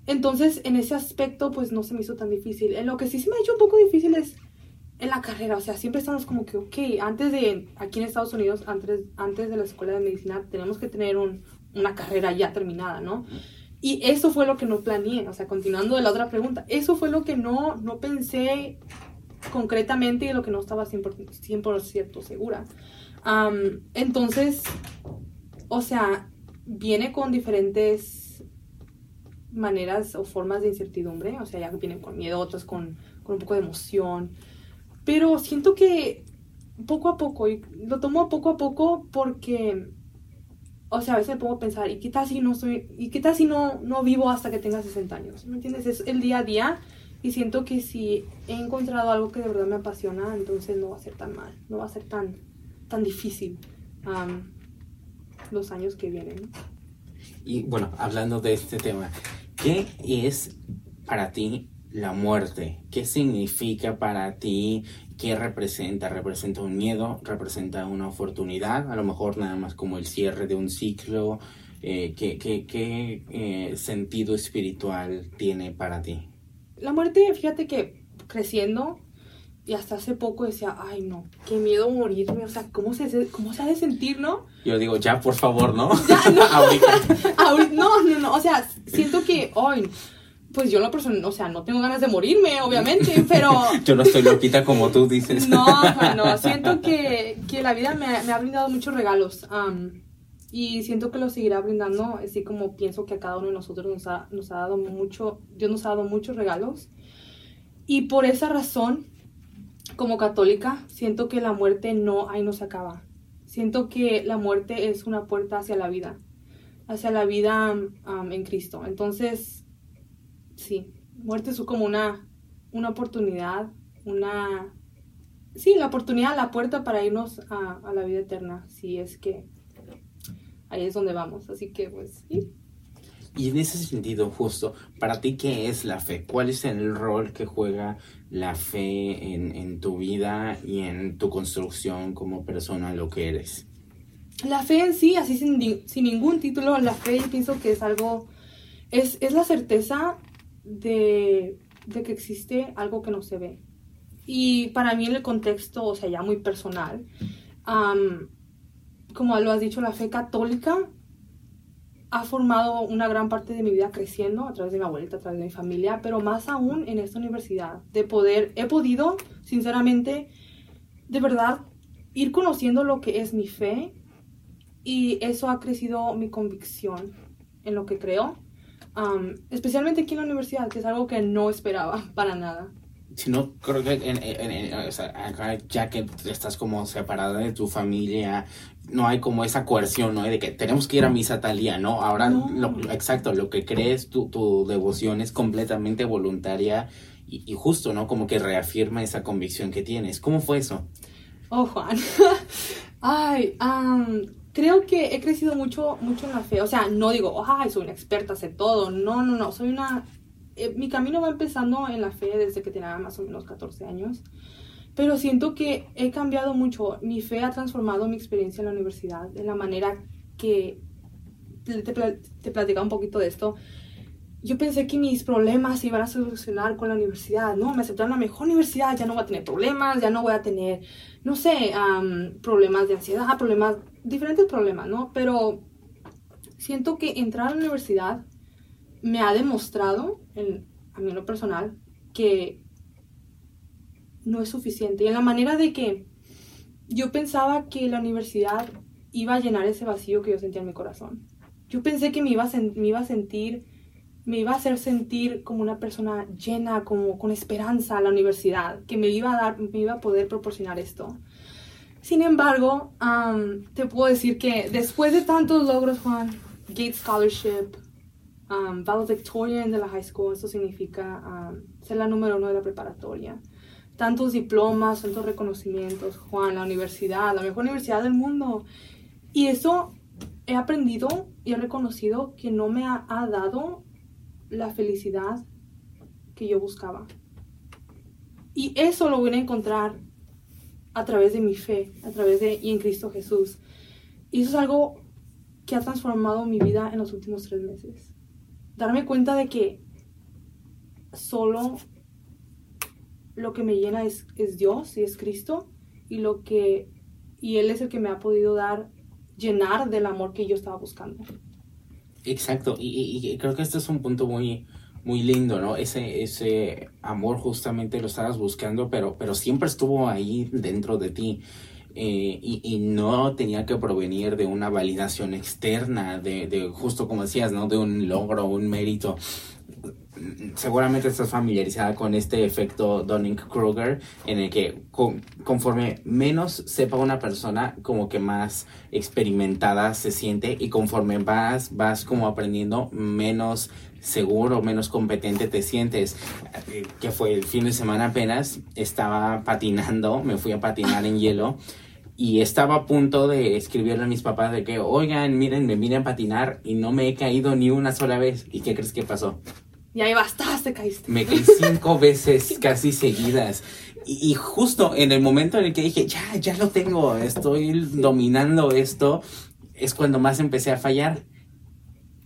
entonces, en ese aspecto, pues no se me hizo tan difícil. En lo que sí se me ha hecho un poco difícil es en la carrera. O sea, siempre estamos como que, ok, antes de, aquí en Estados Unidos, antes, antes de la escuela de medicina, tenemos que tener un, una carrera ya terminada, ¿no? Y eso fue lo que no planeé. O sea, continuando de la otra pregunta, eso fue lo que no, no pensé concretamente y lo que no estaba 100%, segura. entonces, o sea, viene con diferentes maneras o formas de incertidumbre, o sea, ya vienen con miedo, otras con, con un poco de emoción, pero siento que poco a poco, y lo tomo poco a poco porque, o sea, a veces me pongo a pensar, ¿y qué tal si no soy, y qué tal si no, no vivo hasta que tenga 60 años? ¿Me entiendes? Es el día a día y siento que si he encontrado algo que de verdad me apasiona, entonces no va a ser tan mal, no va a ser tan, tan difícil los años que vienen. Y bueno, hablando de este tema, ¿Qué es para ti la muerte? ¿Qué significa para ti? ¿Qué representa? ¿Representa un miedo? ¿Representa una oportunidad? A lo mejor nada más como el cierre de un ciclo. Eh, ¿Qué, eh, sentido espiritual tiene para ti? La muerte, fíjate que creciendo, y hasta hace poco decía, ay no, qué miedo morirme, o sea, ¿cómo se, cómo se ha de sentir, no? Yo digo, ya, por favor, ¿no? Ya, no. Ahorita. no, no, no, o sea, siento que hoy, pues yo la persona, o sea, no tengo ganas de morirme, obviamente, pero... yo no estoy loquita como tú dices. no, no, siento que, que la vida me, me, ha brindado muchos regalos. y siento que lo seguirá brindando, así como pienso que a cada uno de nosotros nos ha, nos ha dado mucho, Dios nos ha dado muchos regalos. Y por esa razón, como católica, siento que la muerte no, ahí no se acaba. Siento que la muerte es una puerta hacia la vida, hacia la vida en Cristo. Entonces, sí, muerte es como una, una oportunidad, una... Sí, la oportunidad, la puerta para irnos a, a la vida eterna, si es que ahí es donde vamos. Así que, pues, sí. Y en ese sentido, justo, para ti, ¿qué es la fe? ¿Cuál es el rol que juega la fe en, tu vida y en tu construcción como persona, lo que eres? La fe en sí, así sin, ningún título, la fe pienso que es algo, es, la certeza de, que existe algo que no se ve. Y para mí en el contexto, o sea, ya muy personal, como lo has dicho, la fe católica ha formado una gran parte de mi vida creciendo a través de mi abuelita, a través de mi familia, pero más aún en esta universidad, de poder, he podido, sinceramente, de verdad, ir conociendo lo que es mi fe y eso ha crecido mi convicción en lo que creo, especialmente aquí en la universidad, que es algo que no esperaba para nada. Si no, creo que ya que estás como separada de tu familia, no hay como esa coerción, ¿no? De que tenemos que ir a misa tal día, ¿no? Ahora, Lo, exacto, lo que crees, tu, tu devoción es completamente voluntaria y, justo, ¿no? Como que reafirma esa convicción que tienes. ¿Cómo fue eso? Oh, Juan. Ay, creo que he crecido mucho, mucho en la fe. O sea, no digo, ay, soy una experta, sé todo. No, no, no. Soy una eh, mi camino va empezando en la fe desde que tenía más o menos 14 años, pero siento que he cambiado mucho. Mi fe ha transformado mi experiencia en la universidad, de la manera que te, te, platicaba un poquito de esto. Yo pensé que mis problemas se iban a solucionar con la universidad, ¿no? Me aceptaron la mejor universidad, ya no voy a tener problemas, ya no voy a tener, no sé, problemas de ansiedad, problemas, diferentes problemas, ¿no? Pero siento que entrar a la universidad me ha demostrado, en, a mí en lo personal, que no es suficiente. Y en la manera de que yo pensaba que la universidad iba a llenar ese vacío que yo sentía en mi corazón. Yo pensé que me iba a, sentir, me iba a hacer sentir como una persona llena, como con esperanza a la universidad, que me iba a dar, me iba a poder proporcionar esto. Sin embargo, te puedo decir que después de tantos logros, Juan, Gates Scholarship, um, valedictorian de la high school, eso significa um, ser la número uno de la preparatoria. Tantos diplomas, tantos reconocimientos, Juan, la universidad, la mejor universidad del mundo. Y eso he aprendido y he reconocido que no me ha, ha dado la felicidad que yo buscaba. Y eso lo voy a encontrar a través de mi fe, a través de y en Cristo Jesús. Y eso es algo que ha transformado mi vida en los últimos tres meses darme cuenta de que solo lo que me llena es, es, Dios y es Cristo y lo que y él es el que me ha podido dar llenar del amor que yo estaba buscando. Exacto, y, creo que este es un punto muy muy lindo, ¿no? Ese ese amor justamente lo estabas buscando, pero pero siempre estuvo ahí dentro de ti. Eh, y, no tenía que provenir de una validación externa, de, de, justo como decías, ¿no? De un logro, un mérito. Seguramente estás familiarizada con este efecto Dunning-Kruger, en el que conforme menos sepa una persona, como que más experimentada se siente y conforme vas, vas como aprendiendo, menos seguro, menos competente te sientes. Eh, que fue el fin de semana apenas, estaba patinando, me fui a patinar en hielo y estaba a punto de escribirle a mis papás de que, oigan, miren, me a patinar y no me he caído ni una sola vez. ¿Y qué crees que pasó? Y ahí bastaste, caíste. Me caí cinco veces casi seguidas. Y, justo en el momento en el que dije, ya, ya lo tengo, estoy dominando esto, es cuando más empecé a fallar.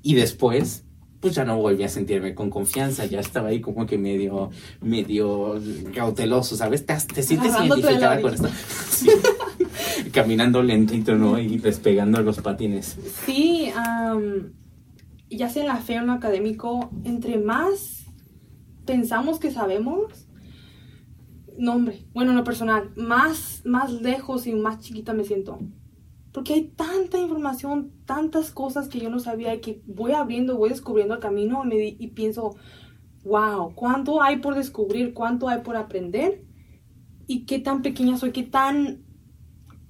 Y después, pues ya no volví a sentirme con confianza, ya estaba ahí como que medio, medio cauteloso, ¿sabes? Te, te sientes identificada con esto. caminando lentito, ¿no? Y despegando los patines. Sí, ya sea en la fe o en lo académico, entre más pensamos que sabemos, no hombre, bueno, en lo personal, más, más lejos y más chiquita me siento. Porque hay tanta información, tantas cosas que yo no sabía y que voy abriendo, voy descubriendo el camino y pienso, wow, ¿cuánto hay por descubrir? ¿Cuánto hay por aprender? ¿Y qué tan pequeña soy? ¿Qué tan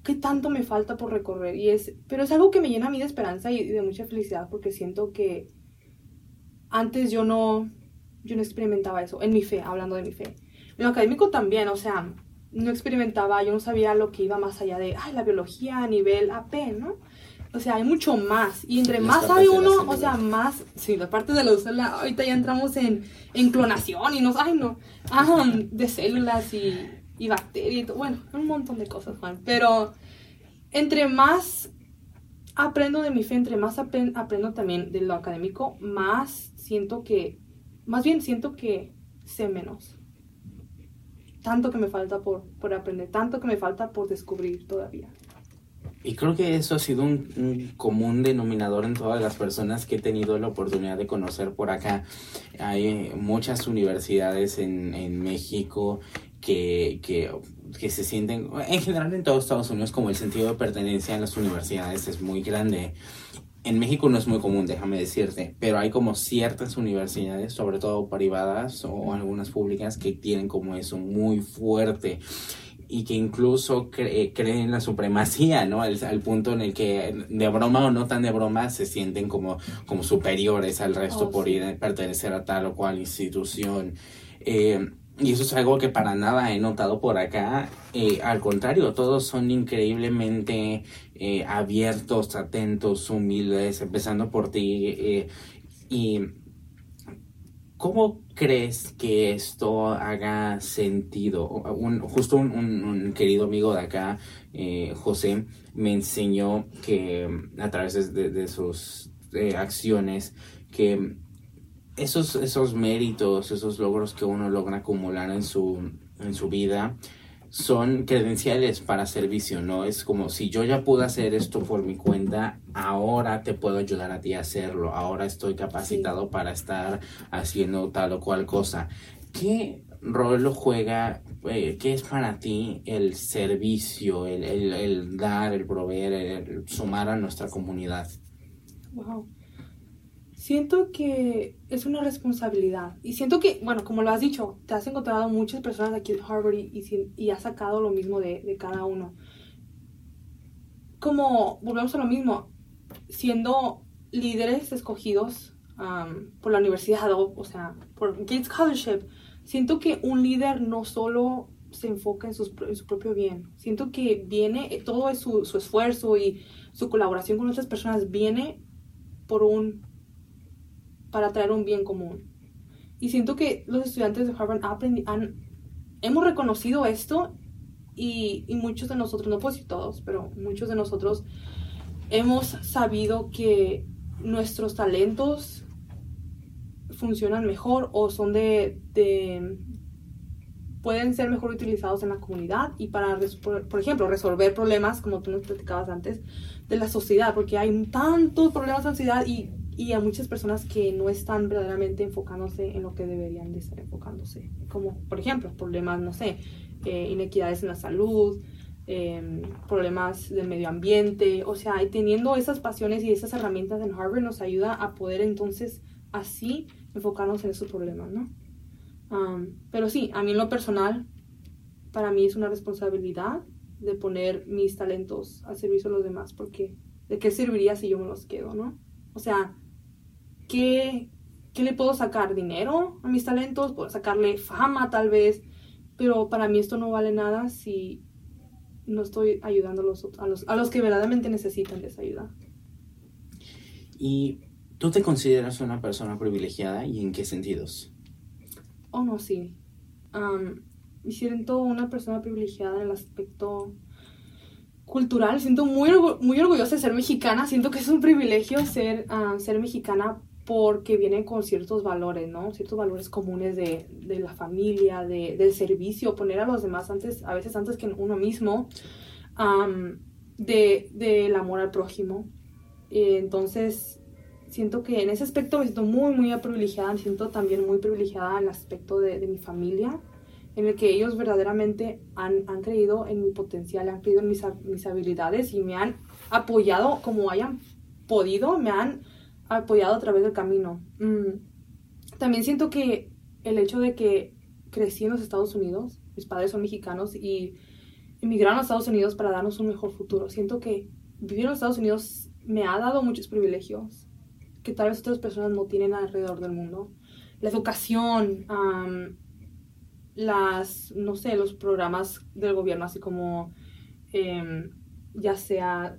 qué tanto me falta por recorrer. Y es, pero es algo que me llena a mí de esperanza y de mucha felicidad porque siento que antes yo no, yo no experimentaba eso, en mi fe, hablando de mi fe. En lo académico también, o sea, no experimentaba, yo no sabía lo que iba más allá de, ay, la biología a nivel AP, ¿no? O sea, hay mucho más. Y entre más sabe uno, o sea, más. Sí, la parte de los. ahorita ya entramos en, en clonación y nos. Ay, no. Ah, de células y y bacterias, bueno, un montón de cosas, Juan. Pero entre más aprendo de mi fe, entre más aprendo también de lo académico, más siento que, más bien siento que sé menos. Tanto que me falta por, por aprender, tanto que me falta por descubrir todavía. Y creo que eso ha sido un, común denominador en todas las personas que he tenido la oportunidad de conocer por acá. Hay muchas universidades en, en México que, que, que, se sienten, en general en todos Estados Unidos, como el sentido de pertenencia en las universidades es muy grande. En México no es muy común, déjame decirte, pero hay como ciertas universidades, sobre todo privadas o algunas públicas, que tienen como eso muy fuerte y que incluso creen la supremacía, ¿no? Al, al, punto en el que de broma o no tan de broma se sienten como, como superiores al resto oh, por ir a pertenecer a tal o cual institución. Eh, y eso es algo que para nada he notado por acá. Eh, al contrario, todos son increíblemente eh, abiertos, atentos, humildes, empezando por ti. Eh, y ¿Cómo crees que esto haga sentido? Un, justo un, querido amigo de acá, José, me enseñó que a través de, sus acciones, que esos, esos méritos, esos logros que uno logra acumular en su, en su vida, son credenciales para servicio, ¿no? Es como si yo ya pude hacer esto por mi cuenta, ahora te puedo ayudar a ti a hacerlo, ahora estoy capacitado para estar haciendo tal o cual cosa. ¿Qué rol lo juega, eh, qué es para ti el servicio, el, el, el dar, el proveer, el sumar a nuestra comunidad? Wow. Siento que es una responsabilidad. Y siento que, bueno, como lo has dicho, te has encontrado muchas personas aquí en Harvard y, y, has sacado lo mismo de, de, cada uno. Como, volvemos a lo mismo, siendo líderes escogidos um, por la universidad, o sea, por Gates Scholarship, siento que un líder no solo se enfoca en, sus, en su propio bien. Siento que viene, todo es su, su esfuerzo y su colaboración con otras personas viene por un para traer un bien común. Y siento que los estudiantes de Harvard han, hemos reconocido esto y, muchos de nosotros, no puedo todos, pero muchos de nosotros hemos sabido que nuestros talentos funcionan mejor o son de, de pueden ser mejor utilizados en la comunidad y para, por ejemplo, resolver problemas, como tú nos platicabas antes, de la sociedad, porque hay tantos problemas de sociedad y y a muchas personas que no están verdaderamente enfocándose en lo que deberían de estar enfocándose. Como, por ejemplo, problemas, no sé, eh, inequidades en la salud, em, problemas del medio ambiente, o sea, y teniendo esas pasiones y esas herramientas en Harvard nos ayuda a poder entonces así enfocarnos en esos problemas, ¿no? pero sí, a mí en lo personal, para mí es una responsabilidad de poner mis talentos al servicio de los demás, porque ¿de qué serviría si yo me los quedo, no? O sea, ¿qué, le puedo sacar? ¿Dinero a mis talentos? ¿Puedo sacarle fama tal vez? Pero para mí esto no vale nada si no estoy ayudando a los, a los, a los que verdaderamente necesitan esa ayuda. ¿Y tú te consideras una persona privilegiada y en qué sentidos? Oh, no, sí. me siento una persona privilegiada en el aspecto cultural. Siento muy, muy orgullosa de ser mexicana. Siento que es un privilegio ser, ser mexicana porque vienen con ciertos valores, ¿no? Ciertos valores comunes de, de la familia, de, del servicio, poner a los demás antes, a veces antes que uno mismo, de, del amor al prójimo. entonces, siento que en ese aspecto me siento muy, muy privilegiada, me siento también muy privilegiada en el aspecto de, de mi familia, en el que ellos verdaderamente han, han, creído en mi potencial, han creído en mis, mis habilidades y me han apoyado como hayan podido, me han apoyado a través del camino. Mm, también siento que el hecho de que crecí en los Estados Unidos, mis padres son mexicanos y emigraron a Estados Unidos para darnos un mejor futuro. Siento que vivir en los Estados Unidos me ha dado muchos privilegios que tal vez otras personas no tienen alrededor del mundo. La educación, las, no sé, los programas del gobierno, así como em, ya sea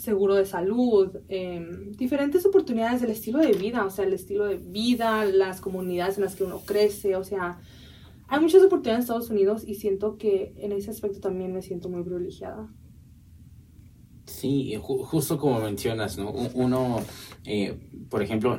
seguro de salud, em, diferentes oportunidades del estilo de vida, o sea, el estilo de vida, las comunidades en las que uno crece, o sea, hay muchas oportunidades en Estados Unidos y siento que en ese aspecto también me siento muy privilegiada. Sí, justo como mencionas, ¿no? Uno, eh, por ejemplo,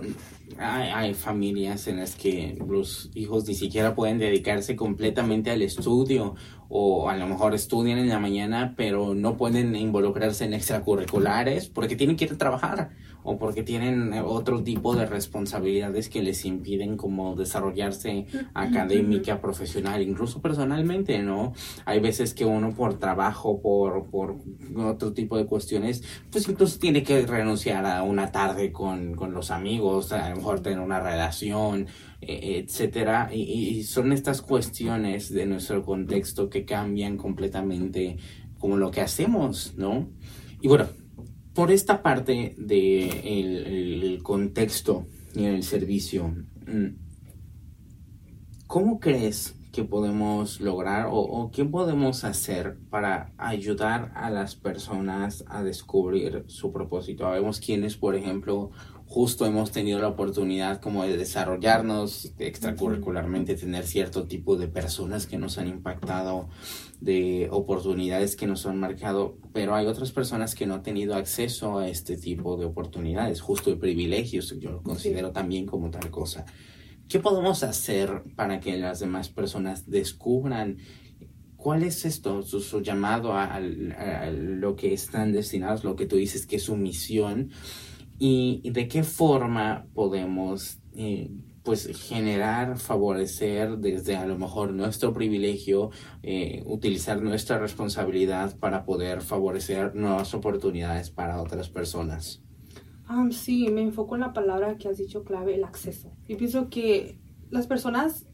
hay, familias en las que los hijos ni siquiera pueden dedicarse completamente al estudio o a lo mejor estudian en la mañana pero no pueden involucrarse en extracurriculares porque tienen que ir a trabajar o porque tienen otro tipo de responsabilidades que les impiden como desarrollarse académica, profesional, incluso personalmente, ¿no? Hay veces que uno por trabajo, por, por otro tipo de cuestiones, pues incluso tiene que renunciar a una tarde con, con los amigos, a lo mejor tener una relación, etcétera, y, son estas cuestiones de nuestro contexto que cambian completamente como lo que hacemos, ¿no? Y bueno, por esta parte del de el contexto y el servicio, mm, ¿cómo crees que podemos lograr o, o, qué podemos hacer para ayudar a las personas a descubrir su propósito? Vemos quienes, por ejemplo, justo hemos tenido la oportunidad como de desarrollarnos extracurricularmente, tener cierto tipo de personas que nos han impactado, de oportunidades que nos han marcado, pero hay otras personas que no han tenido acceso a este tipo de oportunidades, justo de privilegios, yo lo considero también como tal cosa. ¿Qué podemos hacer para que las demás personas descubran cuál es esto, su, llamado a, lo que están destinados, lo que tú dices que es su misión? Y, de qué forma podemos eh, pues generar, favorecer desde a lo mejor nuestro privilegio, eh, utilizar nuestra responsabilidad para poder favorecer nuevas oportunidades para otras personas. Um, sí, me enfoco en la palabra que has dicho clave, el acceso. Yo pienso que las personas,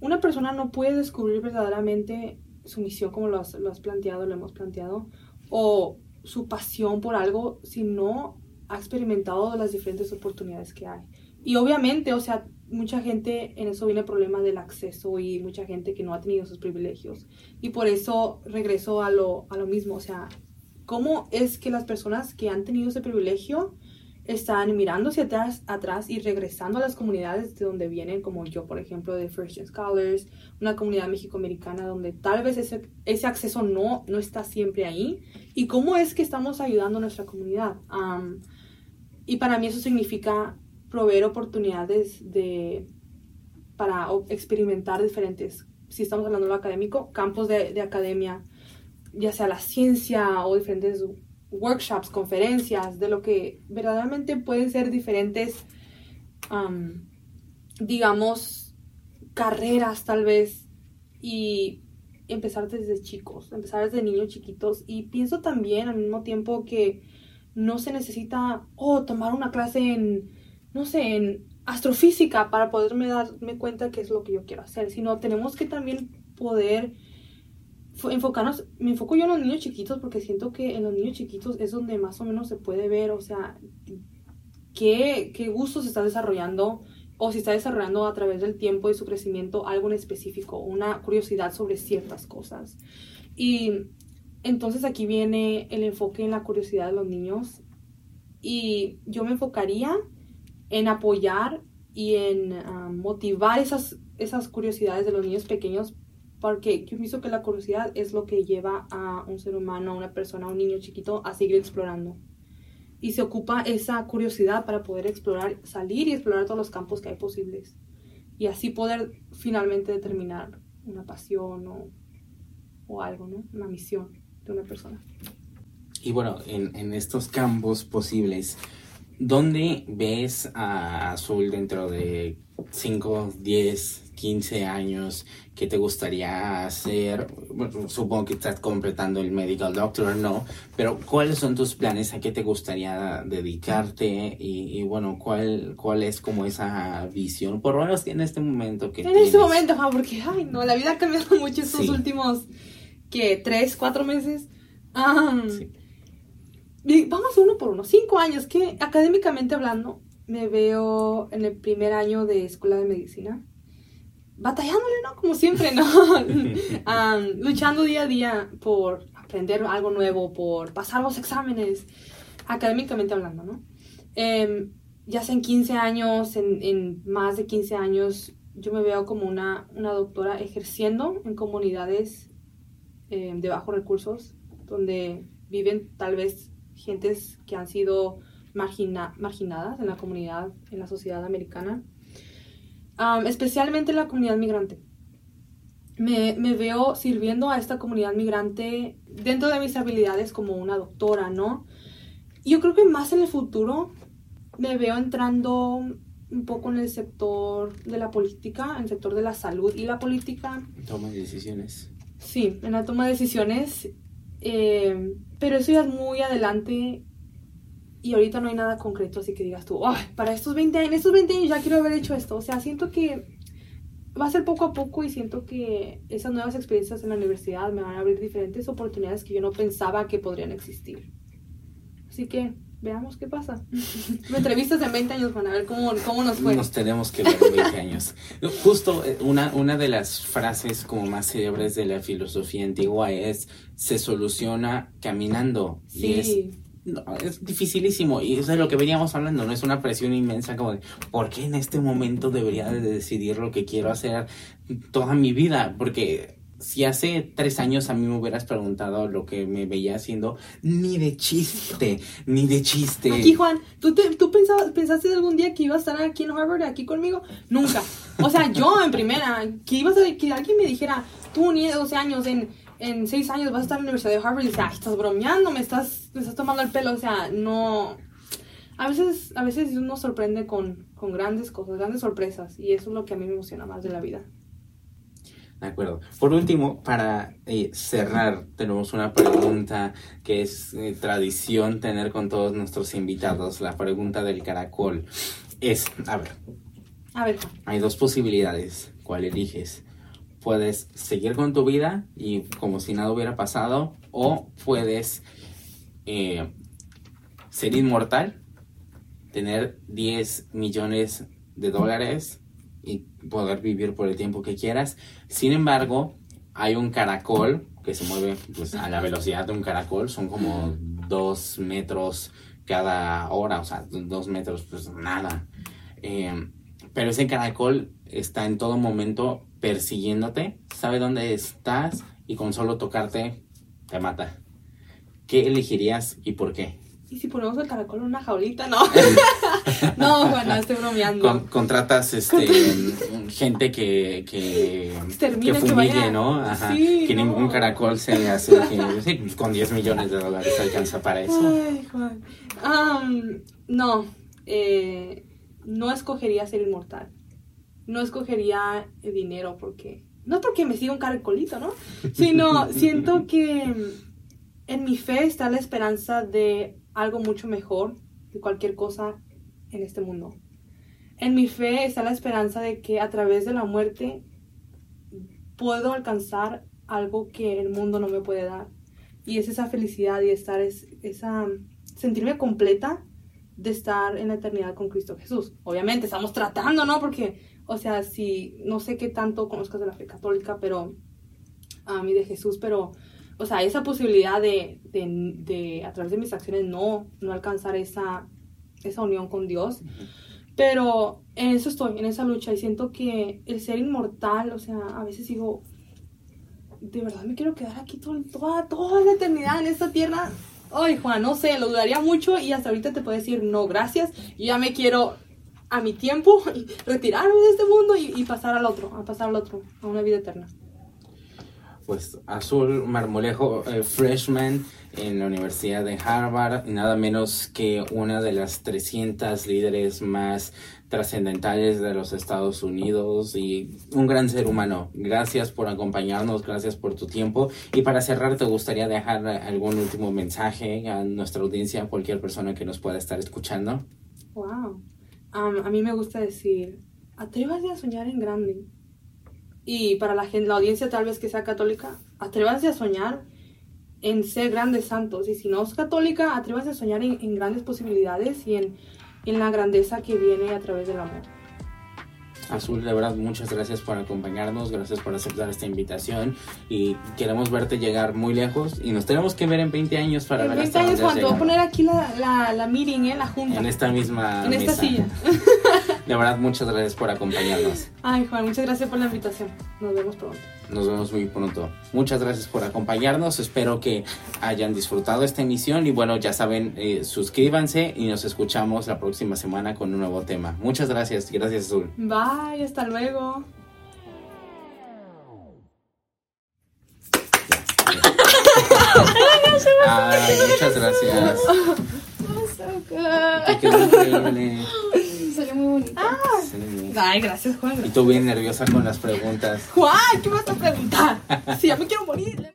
una persona no puede descubrir verdaderamente su misión como lo has, lo has planteado, lo hemos planteado, o su pasión por algo si no ha experimentado las diferentes oportunidades que hay. Y obviamente, o sea, mucha gente, en eso viene el problema del acceso y mucha gente que no ha tenido esos privilegios. Y por eso regreso a lo, a lo mismo, o sea, ¿cómo es que las personas que han tenido ese privilegio están mirando hacia atrás, atrás y regresando a las comunidades de donde vienen, como yo, por ejemplo, de First Gen Scholars, una comunidad mexicoamericana donde tal vez ese, ese acceso no, no está siempre ahí. ¿Y cómo es que estamos ayudando a nuestra comunidad? Y para mí eso significa proveer oportunidades de, para experimentar diferentes, si estamos hablando de lo académico, campos de, de academia, ya sea la ciencia o diferentes workshops, conferencias, de lo que verdaderamente pueden ser diferentes, digamos, carreras tal vez, y empezar desde chicos, empezar desde niños chiquitos. Y pienso también al mismo tiempo que no se necesita, oh, tomar una clase en, no sé, en astrofísica para poderme darme cuenta qué es lo que yo quiero hacer, sino tenemos que también poder enfocarnos, me enfoco yo en los niños chiquitos porque siento que en los niños chiquitos es donde más o menos se puede ver, o sea, qué, qué gusto se está desarrollando o si está desarrollando a través del tiempo y su crecimiento algo en específico, una curiosidad sobre ciertas cosas. Y entonces aquí viene el enfoque en la curiosidad de los niños y yo me enfocaría en apoyar y en ah, motivar esas, esas curiosidades de los niños pequeños porque yo pienso que la curiosidad es lo que lleva a un ser humano, a una persona, a un niño chiquito a seguir explorando. Y se ocupa esa curiosidad para poder explorar, salir y explorar todos los campos que hay posibles. Y así poder finalmente determinar una pasión o, o algo. Una misión una persona. Y bueno, en, en estos campos posibles, ¿dónde ves a Azul dentro de 5, 10, 15 años? ¿Qué te gustaría hacer? Bueno, supongo que estás completando el medical doctor, no, pero ¿cuáles son tus planes? ¿A qué te gustaría dedicarte? Y, bueno, ¿cuál, ¿cuál es como esa visión? Por lo menos en este momento que... En este momento, porque, ay, no, la vida ha cambiado mucho estos últimos que tres, cuatro meses. Vamos uno por uno. Cinco años, que académicamente hablando, me veo en el primer año de escuela de medicina. Batallándole, ¿no? Como siempre, ¿no? luchando día a día por aprender algo nuevo, por pasar los exámenes, académicamente hablando, ¿no? Em, ya sea en 15 años, en, en, más de 15 años, yo me veo como una, una doctora ejerciendo en comunidades eh, de bajos recursos, donde viven tal vez gentes que han sido marginadas en la comunidad, en la sociedad americana, especialmente la comunidad migrante. Me, me, veo sirviendo a esta comunidad migrante dentro de mis habilidades como una doctora, ¿no? Yo creo que más en el futuro me veo entrando un poco en el sector de la política, en el sector de la salud y la política. Toma decisiones. Sí, en la toma de decisiones. Eh, pero eso ya es muy adelante y ahorita no hay nada concreto, así que digas tú, para estos 20 años, estos 20 años ya quiero haber hecho esto. O sea, siento que va a ser poco a poco y siento que esas nuevas experiencias en la universidad me van a abrir diferentes oportunidades que yo no pensaba que podrían existir. Así que veamos qué pasa. Me entrevistas en 20 años, Juan, a ver cómo, cómo nos fue. Nos tenemos que ver en 20 años. Justo eh, una, una de las frases como más célebres de la filosofía antigua es se soluciona caminando. Sí. Y es, no, es dificilísimo. Y eso es de lo que veníamos hablando, no es una presión inmensa como de ¿por qué en este momento debería de decidir lo que quiero hacer toda mi vida? Porque si hace tres años a mí me hubieras preguntado lo que me veía haciendo, ni de chiste, ni de chiste. Aquí, Juan, ¿tú, te, tú pensabas, pensaste algún día que iba a estar aquí en Harvard, aquí conmigo? Nunca. O sea, yo en primera, que ibas a, que alguien me dijera, tú ni de 12 años, en, en 6 años vas a estar en la Universidad de Harvard, y dices, ay, estás bromeando, me estás, me estás tomando el pelo, o sea, no... A veces, a veces uno sorprende con, con grandes cosas, grandes sorpresas, y eso es lo que a mí me emociona más de la vida. De acuerdo. Por último, para eh, cerrar, tenemos una pregunta que es eh, tradición tener con todos nuestros invitados, la pregunta del caracol. Es, a ver, A ver, hay dos posibilidades. ¿Cuál eliges? Puedes seguir con tu vida y como si nada hubiera pasado, o puedes eh, ser inmortal, tener 10 millones de dólares y poder vivir por el tiempo que quieras. Sin embargo, hay un caracol que se mueve pues, a la velocidad de un caracol, son como dos metros cada hora, o sea, dos metros, pues nada. Eh, pero ese caracol está en todo momento persiguiéndote, sabe dónde estás y con solo tocarte te mata. ¿Qué elegirías y por qué? ¿Y si ponemos el caracol en una jaulita? No. no, Juan, no, estoy bromeando. Con- contratas este gente que que, que que fumigue, vaya- ¿no? Ajá. Sí, que no. ningún caracol se. Sí, pues, con 10 millones de dólares alcanza para eso. Ay, Juan. Am, no, eh, no escogería ser inmortal. No escogería el dinero porque... No porque me siga un caracolito, ¿no? Sino siento que en mi fe está la esperanza de algo mucho mejor que cualquier cosa en este mundo. En mi fe está la esperanza de que a través de la muerte puedo alcanzar algo que el mundo no me puede dar. Y es esa felicidad y estar, es, esa, sentirme completa de estar en la eternidad con Cristo Jesús. Obviamente estamos tratando, ¿no? Porque, o sea, si no sé qué tanto conozcas de la fe católica, pero a mí de Jesús, pero, o sea, esa posibilidad de, de, de a través de mis acciones no, no alcanzar esa, esa unión con Dios. Pero en eso estoy, en esa lucha, y siento que el ser inmortal, o sea, a veces digo, de verdad me quiero quedar aquí todo- toda, toda la eternidad en esta tierra. Ay, Juan, no sé, lo dudaría mucho y hasta ahorita te puedo decir no, gracias. Yo ya me quiero a mi tiempo y retirarme de este mundo y, y pasar al otro, a pasar al otro, a una vida eterna. Pues Azul Marmolejo, eh, freshman en la Universidad de Harvard, nada menos que una de las 300 líderes más trascendentales de los Estados Unidos y un gran ser humano. Gracias por acompañarnos, gracias por tu tiempo. Y para cerrar, ¿te gustaría dejar algún último mensaje a nuestra audiencia, a cualquier persona que nos pueda estar escuchando? Wow. Am, a mí me gusta decir, atrévase a soñar en grande. Y para la, gente, la audiencia tal vez que sea católica, atrévase a soñar en ser grandes santos. Y si no es católica, atrévase a soñar en, en grandes posibilidades y en, en la grandeza que viene a través del amor. Azul, de verdad, muchas gracias por acompañarnos, gracias por aceptar esta invitación y queremos verte llegar muy lejos y nos tenemos que ver en 20 años para En ver 20 hasta años, te voy a poner aquí la, la, la meeting, ¿eh? la junta. En esta misma En esta mesa. silla. De verdad, muchas gracias por acompañarnos. Ay, Juan, muchas gracias por la invitación. Nos vemos pronto. Nos vemos muy pronto. Muchas gracias por acompañarnos. Espero que hayan disfrutado esta emisión y bueno, ya saben, eh, suscríbanse y nos escuchamos la próxima semana con un nuevo tema. Muchas gracias. Gracias, Azul. Bye, hasta luego. Ay, muchas gracias. Te quedó increíble. Sí. Ay, gracias, Juan. Y tú bien nerviosa con las preguntas. Juan, ¿qué vas a preguntar? Si ya me quiero morir.